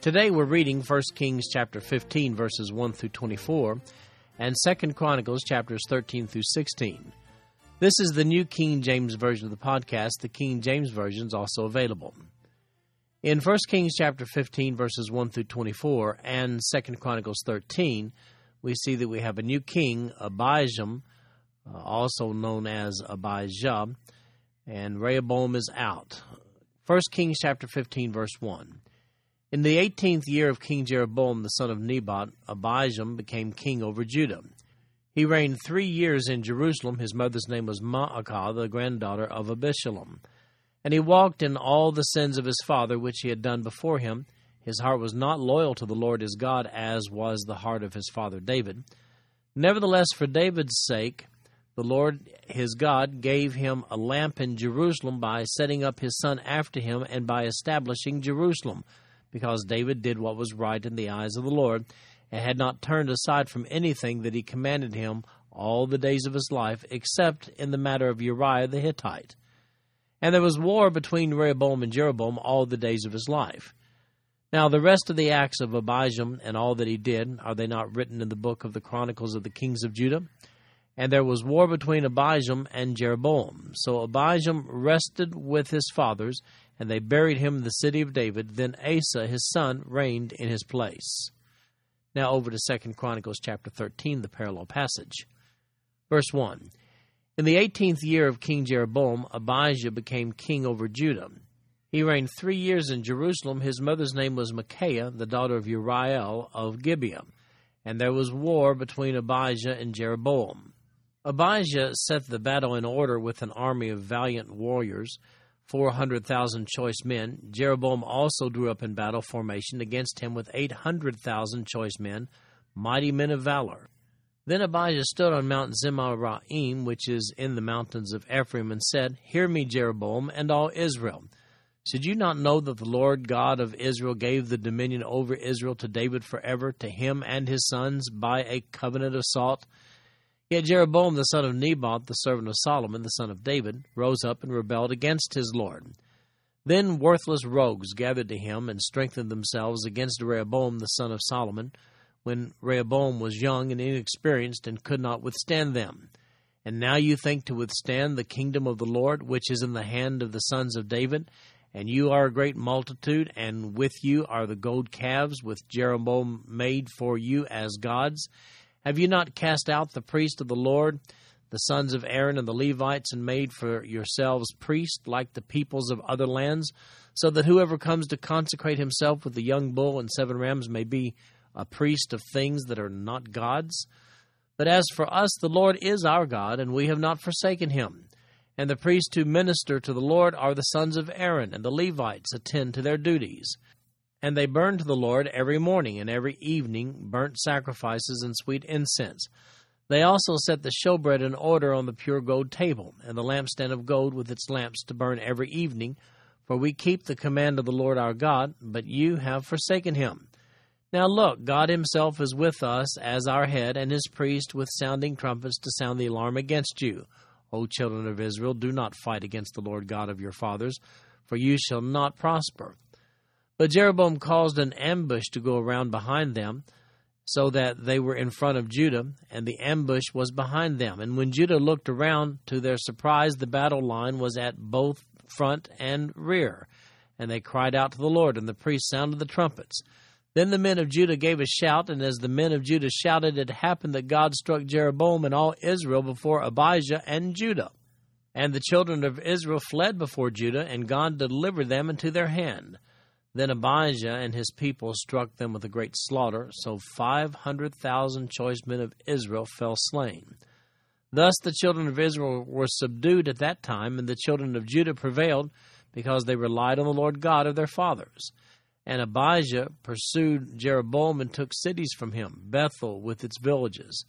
Today we're reading 1 Kings chapter 15 verses 1 through 24 and 2 Chronicles chapters 13 through 16. This is the New King James version of the podcast. The King James version is also available. In 1 Kings chapter 15 verses 1 through 24 and 2 Chronicles 13, we see that we have a new king, Abijam, uh, also known as Abijah, and Rehoboam is out. 1 Kings chapter 15 verse 1. In the eighteenth year of King Jeroboam the son of Nebat, Abijam became king over Judah. He reigned three years in Jerusalem. His mother's name was Maacah, the granddaughter of Abishalom. And he walked in all the sins of his father, which he had done before him. His heart was not loyal to the Lord his God, as was the heart of his father David. Nevertheless, for David's sake, the Lord his God gave him a lamp in Jerusalem by setting up his son after him and by establishing Jerusalem because David did what was right in the eyes of the Lord, and had not turned aside from anything that he commanded him all the days of his life, except in the matter of Uriah the Hittite. And there was war between Rehoboam and Jeroboam all the days of his life. Now the rest of the acts of Abijam and all that he did, are they not written in the book of the Chronicles of the Kings of Judah? And there was war between Abijam and Jeroboam. So Abijam rested with his fathers, and they buried him in the city of David. Then Asa, his son, reigned in his place. Now over to Second Chronicles chapter 13, the parallel passage. Verse 1. In the eighteenth year of King Jeroboam, Abijah became king over Judah. He reigned three years in Jerusalem. His mother's name was Micaiah, the daughter of Uriel of Gibeah. And there was war between Abijah and Jeroboam. Abijah set the battle in order with an army of valiant warriors 400,000 choice men. Jeroboam also drew up in battle formation against him with 800,000 choice men, mighty men of valor. Then Abijah stood on Mount Zemaraim, which is in the mountains of Ephraim, and said, Hear me, Jeroboam, and all Israel. Should you not know that the Lord God of Israel gave the dominion over Israel to David forever, to him and his sons, by a covenant of salt? Yet Jeroboam the son of Nebat, the servant of Solomon, the son of David, rose up and rebelled against his Lord. Then worthless rogues gathered to him and strengthened themselves against Rehoboam the son of Solomon, when Rehoboam was young and inexperienced and could not withstand them. And now you think to withstand the kingdom of the Lord, which is in the hand of the sons of David, and you are a great multitude, and with you are the gold calves which Jeroboam made for you as gods have you not cast out the priest of the Lord, the sons of Aaron and the Levites, and made for yourselves priests like the peoples of other lands, so that whoever comes to consecrate himself with the young bull and seven rams may be a priest of things that are not God's? But as for us, the Lord is our God, and we have not forsaken him. And the priests who minister to the Lord are the sons of Aaron, and the Levites attend to their duties. And they burned to the Lord every morning and every evening burnt sacrifices and sweet incense. They also set the showbread in order on the pure gold table, and the lampstand of gold with its lamps to burn every evening. For we keep the command of the Lord our God, but you have forsaken him. Now look, God himself is with us as our head, and his priest with sounding trumpets to sound the alarm against you. O children of Israel, do not fight against the Lord God of your fathers, for you shall not prosper. But Jeroboam caused an ambush to go around behind them, so that they were in front of Judah, and the ambush was behind them. And when Judah looked around, to their surprise, the battle line was at both front and rear. And they cried out to the Lord, and the priests sounded the trumpets. Then the men of Judah gave a shout, and as the men of Judah shouted, it happened that God struck Jeroboam and all Israel before Abijah and Judah. And the children of Israel fled before Judah, and God delivered them into their hand. Then Abijah and his people struck them with a great slaughter, so five hundred thousand choice men of Israel fell slain. Thus the children of Israel were subdued at that time, and the children of Judah prevailed, because they relied on the Lord God of their fathers. And Abijah pursued Jeroboam and took cities from him Bethel with its villages,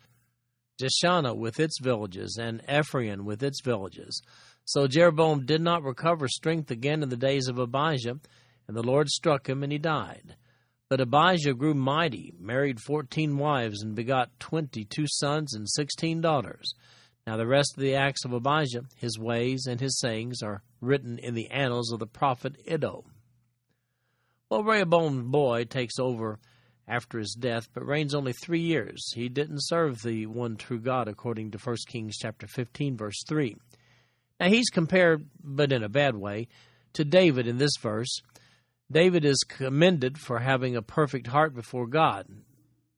Jeshanah with its villages, and Ephraim with its villages. So Jeroboam did not recover strength again in the days of Abijah, and the Lord struck him, and he died. But Abijah grew mighty, married fourteen wives, and begot twenty two sons and sixteen daughters. Now the rest of the acts of Abijah, his ways and his sayings, are written in the annals of the prophet Iddo. Well, Rehoboam's boy takes over after his death, but reigns only three years. He didn't serve the one true God, according to 1 Kings chapter 15, verse 3. Now he's compared, but in a bad way, to David in this verse. David is commended for having a perfect heart before God.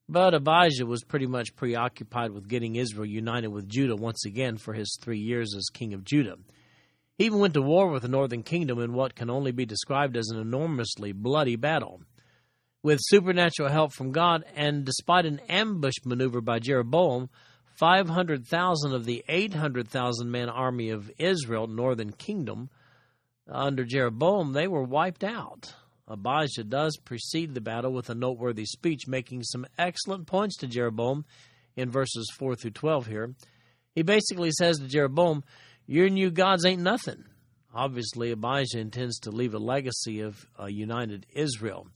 But Abijah was pretty much preoccupied with getting Israel united with Judah once again for his three years as king of Judah. He even went to war with the northern kingdom in what can only be described as an enormously bloody battle. With supernatural help from God, and despite an ambush maneuver by Jeroboam, 500,000 of the 800,000 man army of Israel, northern kingdom, under Jeroboam, they were wiped out. Abijah does precede the battle with a noteworthy speech, making some excellent points to Jeroboam in verses 4 through 12 here. He basically says to Jeroboam, Your new gods ain't nothing. Obviously, Abijah intends to leave a legacy of a united Israel.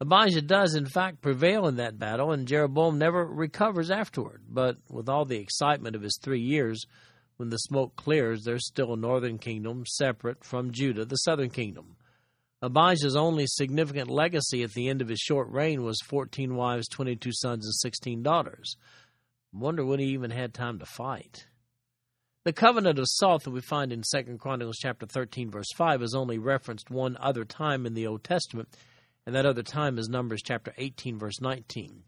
Abijah does, in fact, prevail in that battle, and Jeroboam never recovers afterward. But with all the excitement of his three years, when the smoke clears, there's still a northern kingdom separate from Judah, the southern kingdom. Abijah's only significant legacy at the end of his short reign was 14 wives, 22 sons, and 16 daughters. Wonder when he even had time to fight. The covenant of salt that we find in 2 Chronicles chapter 13 verse 5 is only referenced one other time in the Old Testament, and that other time is Numbers chapter 18 verse 19.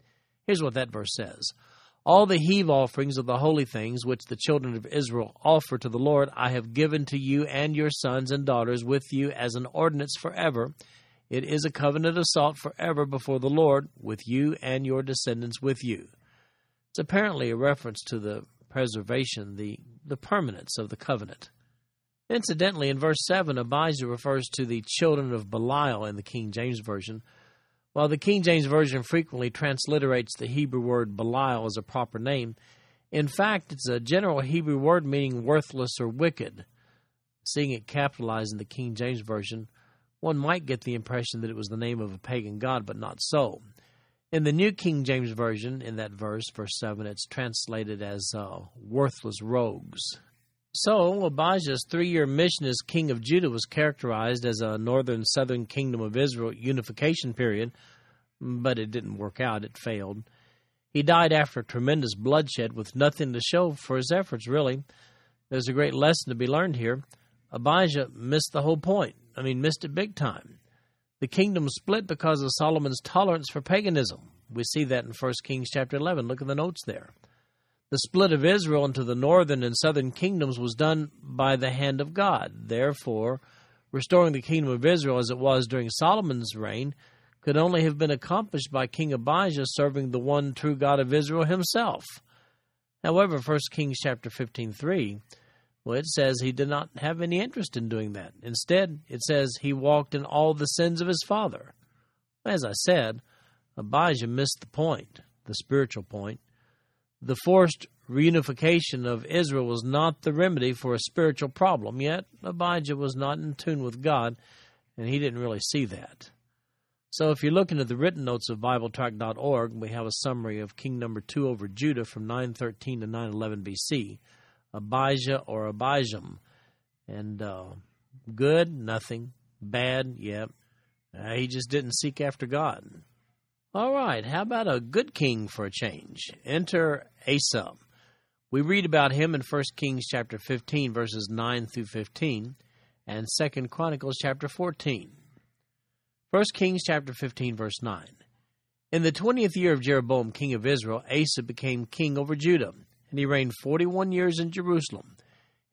Here's what that verse says. All the heave offerings of the holy things which the children of Israel offer to the Lord, I have given to you and your sons and daughters with you as an ordinance forever. It is a covenant of salt forever before the Lord, with you and your descendants with you. It's apparently a reference to the preservation, the, the permanence of the covenant. Incidentally, in verse 7, Abijah refers to the children of Belial in the King James Version while the King James Version frequently transliterates the Hebrew word Belial as a proper name, in fact, it's a general Hebrew word meaning worthless or wicked. Seeing it capitalized in the King James Version, one might get the impression that it was the name of a pagan god, but not so. In the New King James Version, in that verse, verse 7, it's translated as uh, worthless rogues. So, Abijah's three year mission as king of Judah was characterized as a northern southern kingdom of Israel unification period, but it didn't work out, it failed. He died after tremendous bloodshed with nothing to show for his efforts, really. There's a great lesson to be learned here. Abijah missed the whole point. I mean, missed it big time. The kingdom split because of Solomon's tolerance for paganism. We see that in 1 Kings chapter 11. Look at the notes there. The split of Israel into the northern and southern kingdoms was done by the hand of God. Therefore, restoring the kingdom of Israel as it was during Solomon's reign could only have been accomplished by King Abijah serving the one true God of Israel himself. However, 1 Kings chapter 15:3, well, it says he did not have any interest in doing that. Instead, it says he walked in all the sins of his father. As I said, Abijah missed the point, the spiritual point. The forced reunification of Israel was not the remedy for a spiritual problem, yet Abijah was not in tune with God, and he didn't really see that. So if you're looking at the written notes of BibleTrack.org, we have a summary of king number two over Judah from 913 to 911 BC, Abijah or Abijam. And uh, good, nothing. Bad, yep. Uh, he just didn't seek after God. All right, how about a good king for a change? Enter Asa. We read about him in 1 Kings chapter 15 verses 9 through 15 and 2 Chronicles chapter 14. 1 Kings chapter 15 verse 9. In the 20th year of Jeroboam king of Israel, Asa became king over Judah, and he reigned 41 years in Jerusalem.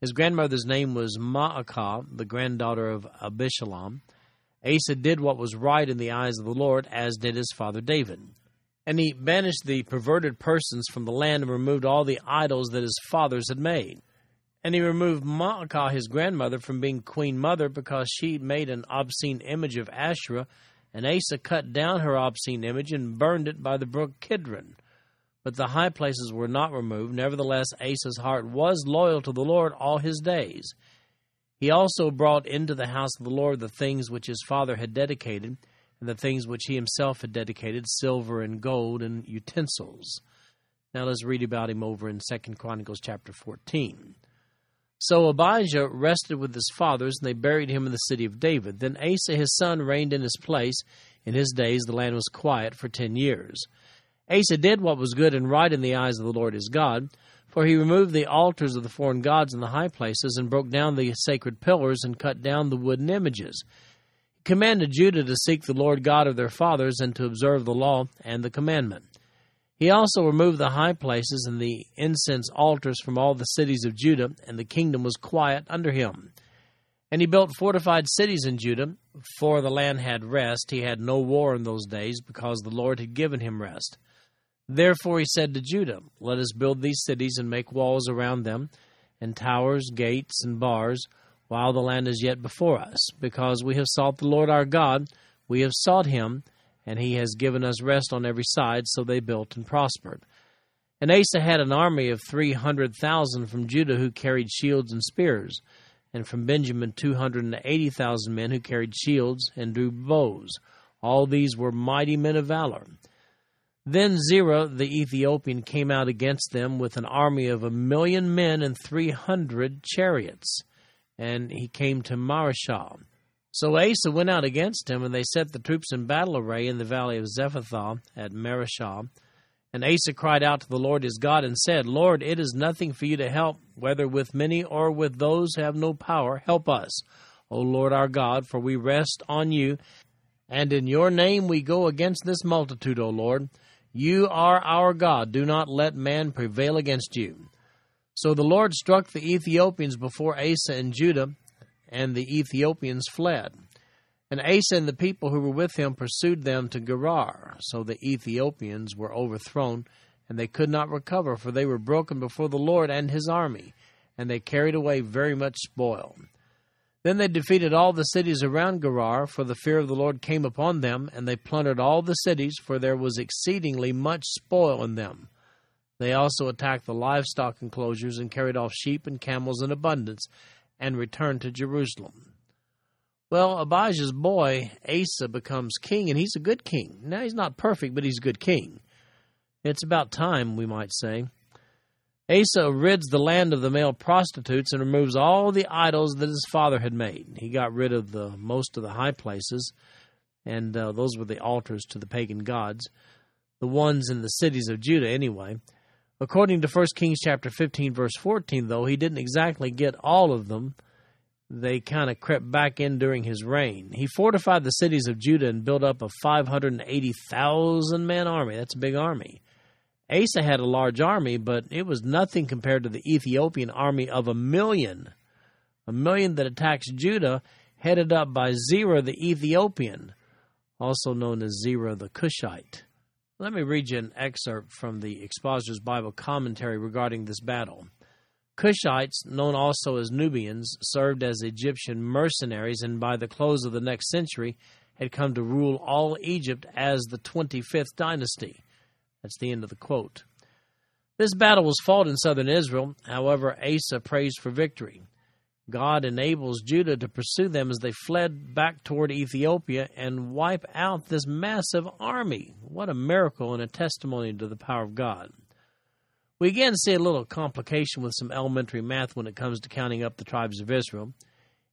His grandmother's name was Maacah, the granddaughter of Abishalom. Asa did what was right in the eyes of the Lord, as did his father David. And he banished the perverted persons from the land and removed all the idols that his fathers had made. And he removed Maacah, his grandmother, from being queen mother because she made an obscene image of Asherah And Asa cut down her obscene image and burned it by the brook Kidron. But the high places were not removed. Nevertheless, Asa's heart was loyal to the Lord all his days. He also brought into the house of the Lord the things which his father had dedicated, and the things which he himself had dedicated, silver and gold and utensils. Now let's read about him over in Second Chronicles chapter 14. So Abijah rested with his fathers, and they buried him in the city of David. Then Asa his son reigned in his place. In his days the land was quiet for ten years. Asa did what was good and right in the eyes of the Lord his God, for he removed the altars of the foreign gods in the high places, and broke down the sacred pillars, and cut down the wooden images. He commanded Judah to seek the Lord God of their fathers, and to observe the law and the commandment. He also removed the high places and the incense altars from all the cities of Judah, and the kingdom was quiet under him. And he built fortified cities in Judah, for the land had rest. He had no war in those days, because the Lord had given him rest. Therefore he said to Judah, Let us build these cities and make walls around them, and towers, gates, and bars, while the land is yet before us, because we have sought the Lord our God, we have sought him and he has given us rest on every side. So they built and prospered. And Asa had an army of three hundred thousand from Judah who carried shields and spears, and from Benjamin two hundred and eighty thousand men who carried shields and drew bows. All these were mighty men of valor. Then Zerah the Ethiopian came out against them with an army of a million men and three hundred chariots, and he came to Mareshah. So Asa went out against him, and they set the troops in battle array in the valley of Zephathah at Mareshah. And Asa cried out to the Lord his God and said, Lord, it is nothing for you to help, whether with many or with those who have no power. Help us, O Lord our God, for we rest on you, and in your name we go against this multitude, O Lord. You are our God. Do not let man prevail against you. So the Lord struck the Ethiopians before Asa and Judah, and the Ethiopians fled. And Asa and the people who were with him pursued them to Gerar. So the Ethiopians were overthrown, and they could not recover, for they were broken before the Lord and his army, and they carried away very much spoil. Then they defeated all the cities around Gerar, for the fear of the Lord came upon them, and they plundered all the cities, for there was exceedingly much spoil in them. They also attacked the livestock enclosures and carried off sheep and camels in abundance, and returned to Jerusalem. Well, Abijah's boy, Asa, becomes king, and he's a good king. Now, he's not perfect, but he's a good king. It's about time, we might say. Asa rids the land of the male prostitutes and removes all the idols that his father had made. He got rid of the most of the high places, and uh, those were the altars to the pagan gods, the ones in the cities of Judah, anyway. According to 1 Kings chapter 15 verse 14 though, he didn't exactly get all of them. They kind of crept back in during his reign. He fortified the cities of Judah and built up a 580,000 man army. That's a big army. Asa had a large army, but it was nothing compared to the Ethiopian army of a million. A million that attacks Judah, headed up by Zerah the Ethiopian, also known as Zerah the Cushite. Let me read you an excerpt from the Expositor's Bible commentary regarding this battle. Cushites, known also as Nubians, served as Egyptian mercenaries and by the close of the next century had come to rule all Egypt as the 25th dynasty. That's the end of the quote. This battle was fought in southern Israel. However, Asa prays for victory. God enables Judah to pursue them as they fled back toward Ethiopia and wipe out this massive army. What a miracle and a testimony to the power of God. We again see a little complication with some elementary math when it comes to counting up the tribes of Israel.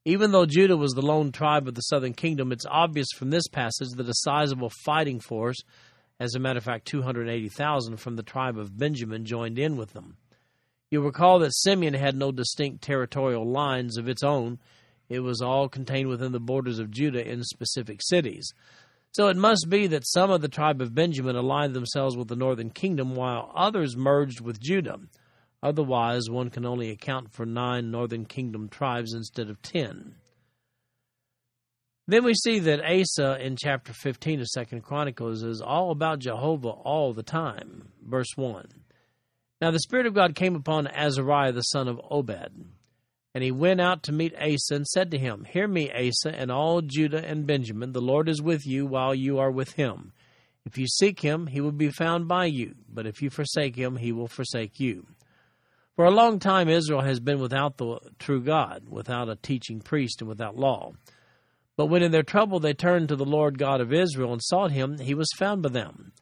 Even though Judah was the lone tribe of the southern kingdom, it's obvious from this passage that a sizable fighting force, as a matter of fact, 280,000 from the tribe of Benjamin, joined in with them. You'll recall that Simeon had no distinct territorial lines of its own. It was all contained within the borders of Judah in specific cities. So it must be that some of the tribe of Benjamin aligned themselves with the northern kingdom, while others merged with Judah. Otherwise, one can only account for nine northern kingdom tribes instead of ten. Then we see that Asa in chapter 15 of Second Chronicles is all about Jehovah all the time. Verse 1. Now the Spirit of God came upon Azariah the son of Obed. And he went out to meet Asa and said to him, Hear me, Asa, and all Judah and Benjamin. The Lord is with you while you are with him. If you seek him, he will be found by you. But if you forsake him, he will forsake you. For a long time, Israel has been without the true God, without a teaching priest, and without law. But when in their trouble they turned to the Lord God of Israel and sought him, he was found by them.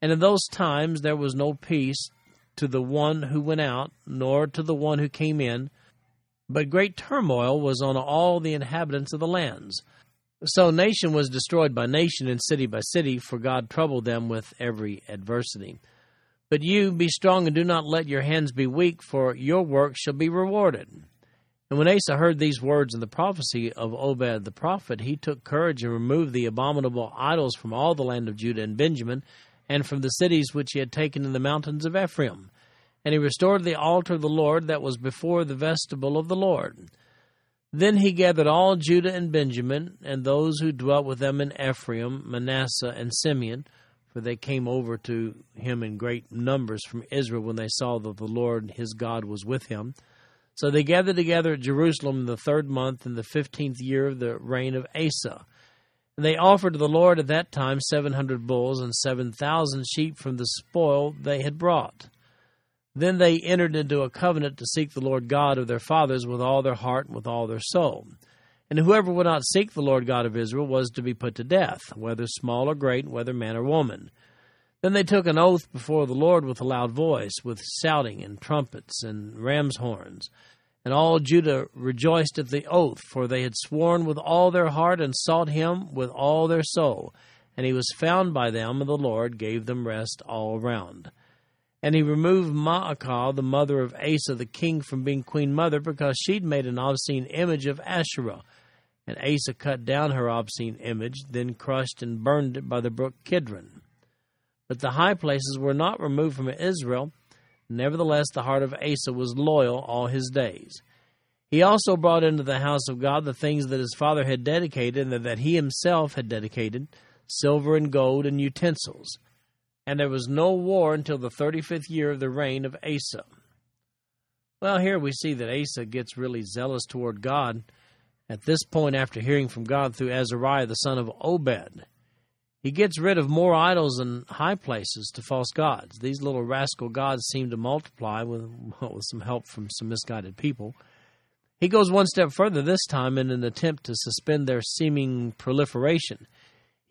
And in those times there was no peace to the one who went out, nor to the one who came in but great turmoil was on all the inhabitants of the lands. So nation was destroyed by nation and city by city, for God troubled them with every adversity. But you be strong and do not let your hands be weak, for your work shall be rewarded. And when Asa heard these words in the prophecy of Obed the prophet, he took courage and removed the abominable idols from all the land of Judah and Benjamin, and from the cities which he had taken in the mountains of Ephraim and he restored the altar of the Lord that was before the vestibule of the Lord. Then he gathered all Judah and Benjamin, and those who dwelt with them in Ephraim, Manasseh, and Simeon, for they came over to him in great numbers from Israel when they saw that the Lord his God was with him. So they gathered together at Jerusalem in the third month in the fifteenth year of the reign of Asa. And they offered to the Lord at that time seven hundred bulls and seven thousand sheep from the spoil they had brought. Then they entered into a covenant to seek the Lord God of their fathers with all their heart and with all their soul. And whoever would not seek the Lord God of Israel was to be put to death, whether small or great, whether man or woman. Then they took an oath before the Lord with a loud voice, with shouting and trumpets and ram's horns. And all Judah rejoiced at the oath, for they had sworn with all their heart and sought him with all their soul. And he was found by them, and the Lord gave them rest all around. And he removed Maacah, the mother of Asa the king, from being queen mother because she'd made an obscene image of Asherah. And Asa cut down her obscene image, then crushed and burned it by the brook Kidron. But the high places were not removed from Israel. Nevertheless, the heart of Asa was loyal all his days. He also brought into the house of God the things that his father had dedicated and that he himself had dedicated silver and gold and utensils and there was no war until the 35th year of the reign of Asa. Well, here we see that Asa gets really zealous toward God at this point after hearing from God through Azariah the son of Obed. He gets rid of more idols and high places to false gods. These little rascal gods seem to multiply with, with some help from some misguided people. He goes one step further this time in an attempt to suspend their seeming proliferation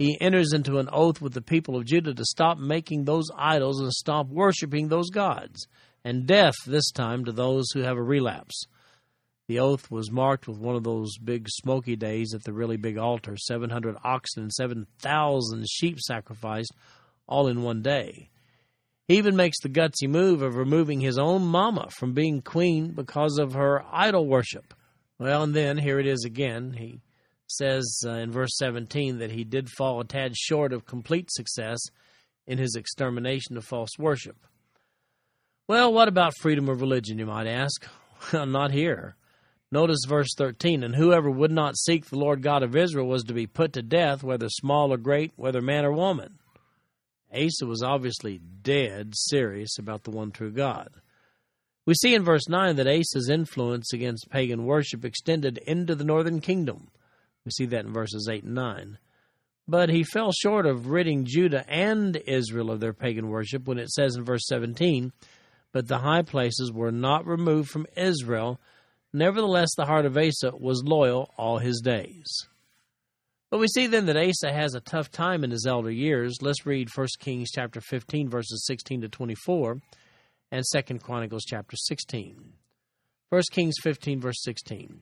he enters into an oath with the people of Judah to stop making those idols and stop worshiping those gods, and death this time to those who have a relapse. The oath was marked with one of those big smoky days at the really big altar 700 oxen and 7,000 sheep sacrificed all in one day. He even makes the gutsy move of removing his own mama from being queen because of her idol worship. Well, and then here it is again. He says uh, in verse 17 that he did fall a tad short of complete success in his extermination of false worship. Well, what about freedom of religion, you might ask? Well, not here. Notice verse 13 And whoever would not seek the Lord God of Israel was to be put to death, whether small or great, whether man or woman. Asa was obviously dead serious about the one true God. We see in verse 9 that Asa's influence against pagan worship extended into the northern kingdom. We see that in verses 8 and 9. But he fell short of ridding Judah and Israel of their pagan worship when it says in verse 17, But the high places were not removed from Israel. Nevertheless, the heart of Asa was loyal all his days. But we see then that Asa has a tough time in his elder years. Let's read 1 Kings chapter 15 verses 16 to 24 and 2 Chronicles chapter 16. 1 Kings 15 verse 16.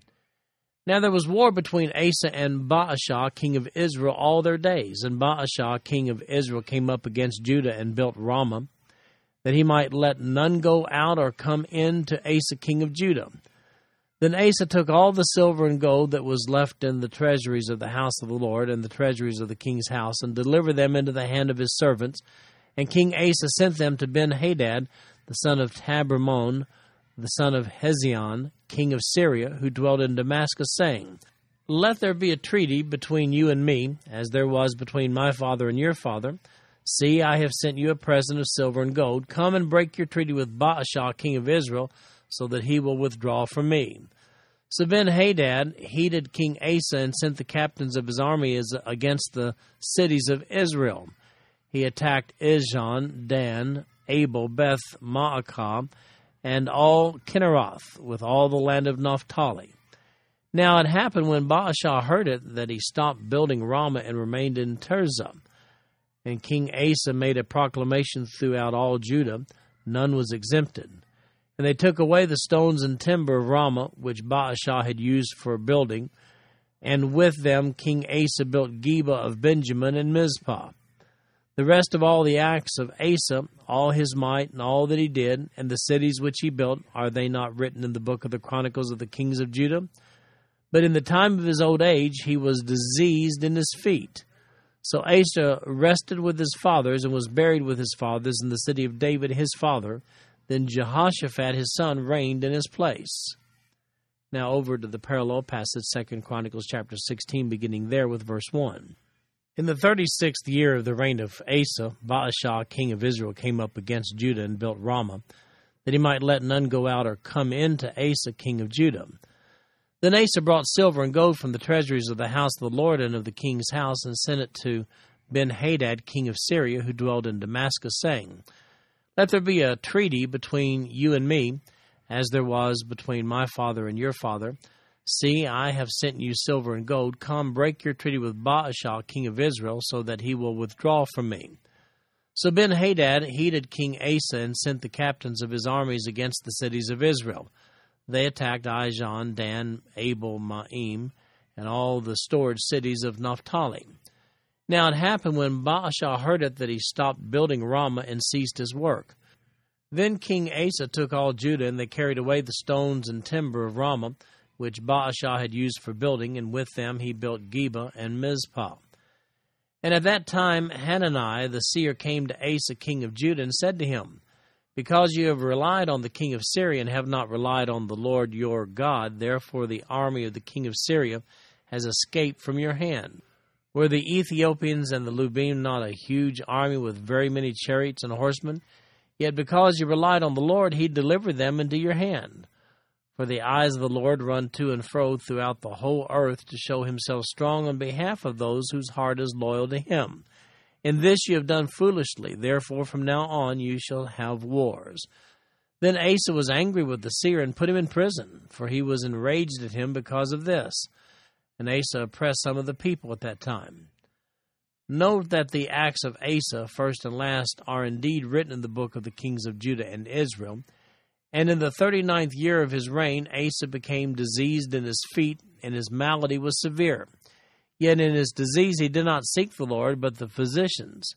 Now there was war between Asa and Baasha, king of Israel, all their days. And Baasha, king of Israel, came up against Judah and built Ramah, that he might let none go out or come in to Asa, king of Judah. Then Asa took all the silver and gold that was left in the treasuries of the house of the Lord and the treasuries of the king's house, and delivered them into the hand of his servants. And King Asa sent them to Ben Hadad, the son of Tabrimmon, the son of Hezion, king of Syria, who dwelt in Damascus, saying, Let there be a treaty between you and me, as there was between my father and your father. See, I have sent you a present of silver and gold. Come and break your treaty with Baasha, king of Israel, so that he will withdraw from me. So Ben Hadad heeded King Asa and sent the captains of his army against the cities of Israel. He attacked Ijon, Dan, Abel, Beth Maacah, and all Kinneroth, with all the land of Naphtali. Now it happened when Baasha heard it that he stopped building Ramah and remained in Tirzah. And King Asa made a proclamation throughout all Judah, none was exempted. And they took away the stones and timber of Ramah, which Baasha had used for building, and with them King Asa built Geba of Benjamin and Mizpah. The rest of all the acts of Asa, all his might, and all that he did, and the cities which he built, are they not written in the book of the Chronicles of the kings of Judah? But in the time of his old age, he was diseased in his feet. So Asa rested with his fathers and was buried with his fathers in the city of David his father. Then Jehoshaphat his son reigned in his place. Now over to the parallel passage, Second Chronicles chapter 16, beginning there with verse 1. In the thirty sixth year of the reign of Asa, Baasha, king of Israel, came up against Judah and built Ramah, that he might let none go out or come in to Asa, king of Judah. Then Asa brought silver and gold from the treasuries of the house of the Lord and of the king's house, and sent it to Ben Hadad, king of Syria, who dwelled in Damascus, saying, Let there be a treaty between you and me, as there was between my father and your father. See, I have sent you silver and gold. Come, break your treaty with Baasha, king of Israel, so that he will withdraw from me. So Ben Hadad heeded King Asa and sent the captains of his armies against the cities of Israel they attacked Ijon, Dan, Abel, Maim, and all the stored cities of Naphtali. Now it happened when Baasha heard it that he stopped building Ramah and ceased his work. Then King Asa took all Judah, and they carried away the stones and timber of Ramah, which Baasha had used for building, and with them he built Geba and Mizpah. And at that time Hanani the seer came to Asa king of Judah, and said to him, because you have relied on the king of Syria and have not relied on the Lord your God, therefore the army of the king of Syria has escaped from your hand. Were the Ethiopians and the Lubim not a huge army with very many chariots and horsemen? Yet because you relied on the Lord, he delivered them into your hand. For the eyes of the Lord run to and fro throughout the whole earth to show himself strong on behalf of those whose heart is loyal to him. In this you have done foolishly, therefore from now on you shall have wars. Then Asa was angry with the seer and put him in prison, for he was enraged at him because of this. And Asa oppressed some of the people at that time. Note that the acts of Asa, first and last, are indeed written in the book of the kings of Judah and Israel. And in the thirty ninth year of his reign, Asa became diseased in his feet, and his malady was severe. Yet in his disease he did not seek the Lord, but the physicians.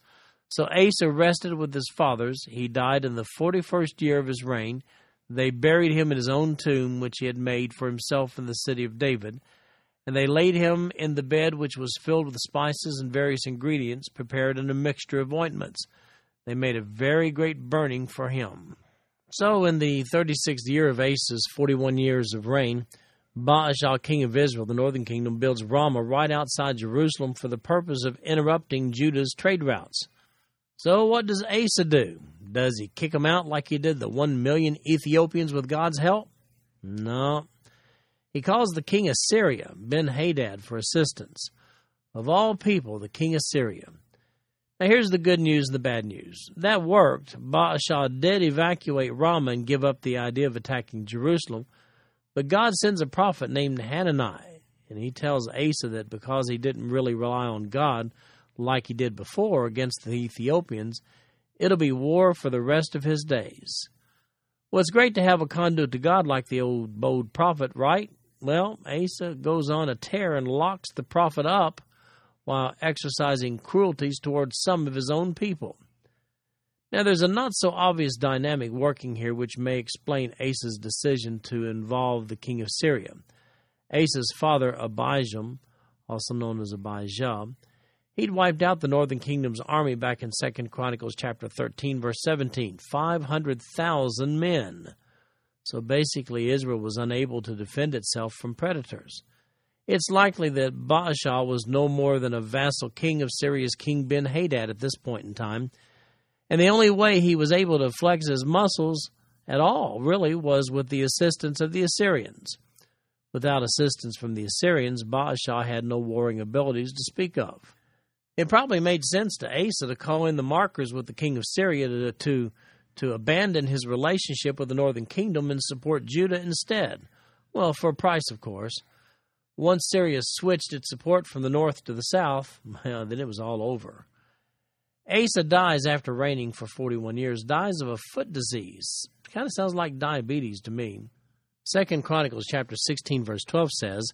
So Asa rested with his fathers. He died in the forty first year of his reign. They buried him in his own tomb, which he had made for himself in the city of David. And they laid him in the bed which was filled with spices and various ingredients, prepared in a mixture of ointments. They made a very great burning for him. So, in the thirty sixth year of Asa's forty one years of reign, Baasha, king of Israel, the northern kingdom, builds Ramah right outside Jerusalem for the purpose of interrupting Judah's trade routes. So, what does Asa do? Does he kick them out like he did the one million Ethiopians with God's help? No. He calls the king of Syria, Ben Hadad, for assistance. Of all people, the king of Syria. Now, here's the good news and the bad news. That worked. Baasha did evacuate Ramah and give up the idea of attacking Jerusalem but God sends a prophet named Hanani, and he tells Asa that because he didn't really rely on God like he did before against the Ethiopians, it'll be war for the rest of his days. Well, it's great to have a conduit to God like the old bold prophet, right? Well, Asa goes on a tear and locks the prophet up while exercising cruelties towards some of his own people. Now, there's a not so obvious dynamic working here which may explain Asa's decision to involve the king of Syria. Asa's father, Abijam, also known as Abijah, he'd wiped out the northern kingdom's army back in 2 Chronicles chapter 13, verse 17 500,000 men. So basically, Israel was unable to defend itself from predators. It's likely that Baasha was no more than a vassal king of Syria's king Ben Hadad at this point in time and the only way he was able to flex his muscles at all, really, was with the assistance of the Assyrians. Without assistance from the Assyrians, Baasha had no warring abilities to speak of. It probably made sense to Asa to call in the markers with the king of Syria to, to, to abandon his relationship with the northern kingdom and support Judah instead. Well, for a price, of course. Once Syria switched its support from the north to the south, well, then it was all over. Asa dies after reigning for 41 years, dies of a foot disease. Kind of sounds like diabetes to me. Second Chronicles chapter 16 verse 12 says,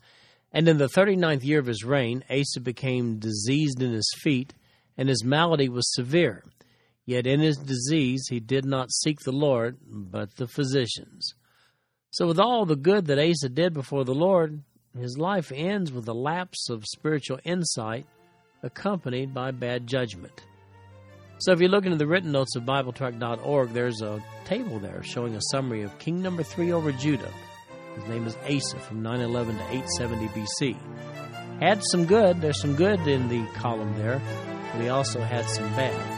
And in the thirty-ninth year of his reign, Asa became diseased in his feet, and his malady was severe. Yet in his disease he did not seek the Lord, but the physicians. So with all the good that Asa did before the Lord, his life ends with a lapse of spiritual insight accompanied by bad judgment. So if you look into the written notes of BibleTrack.org, there's a table there showing a summary of king number three over Judah. His name is Asa from 911 to 870 BC. Had some good, there's some good in the column there, but he also had some bad.